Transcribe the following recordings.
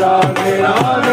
Radhe Radhe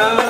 하나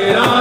Yeah.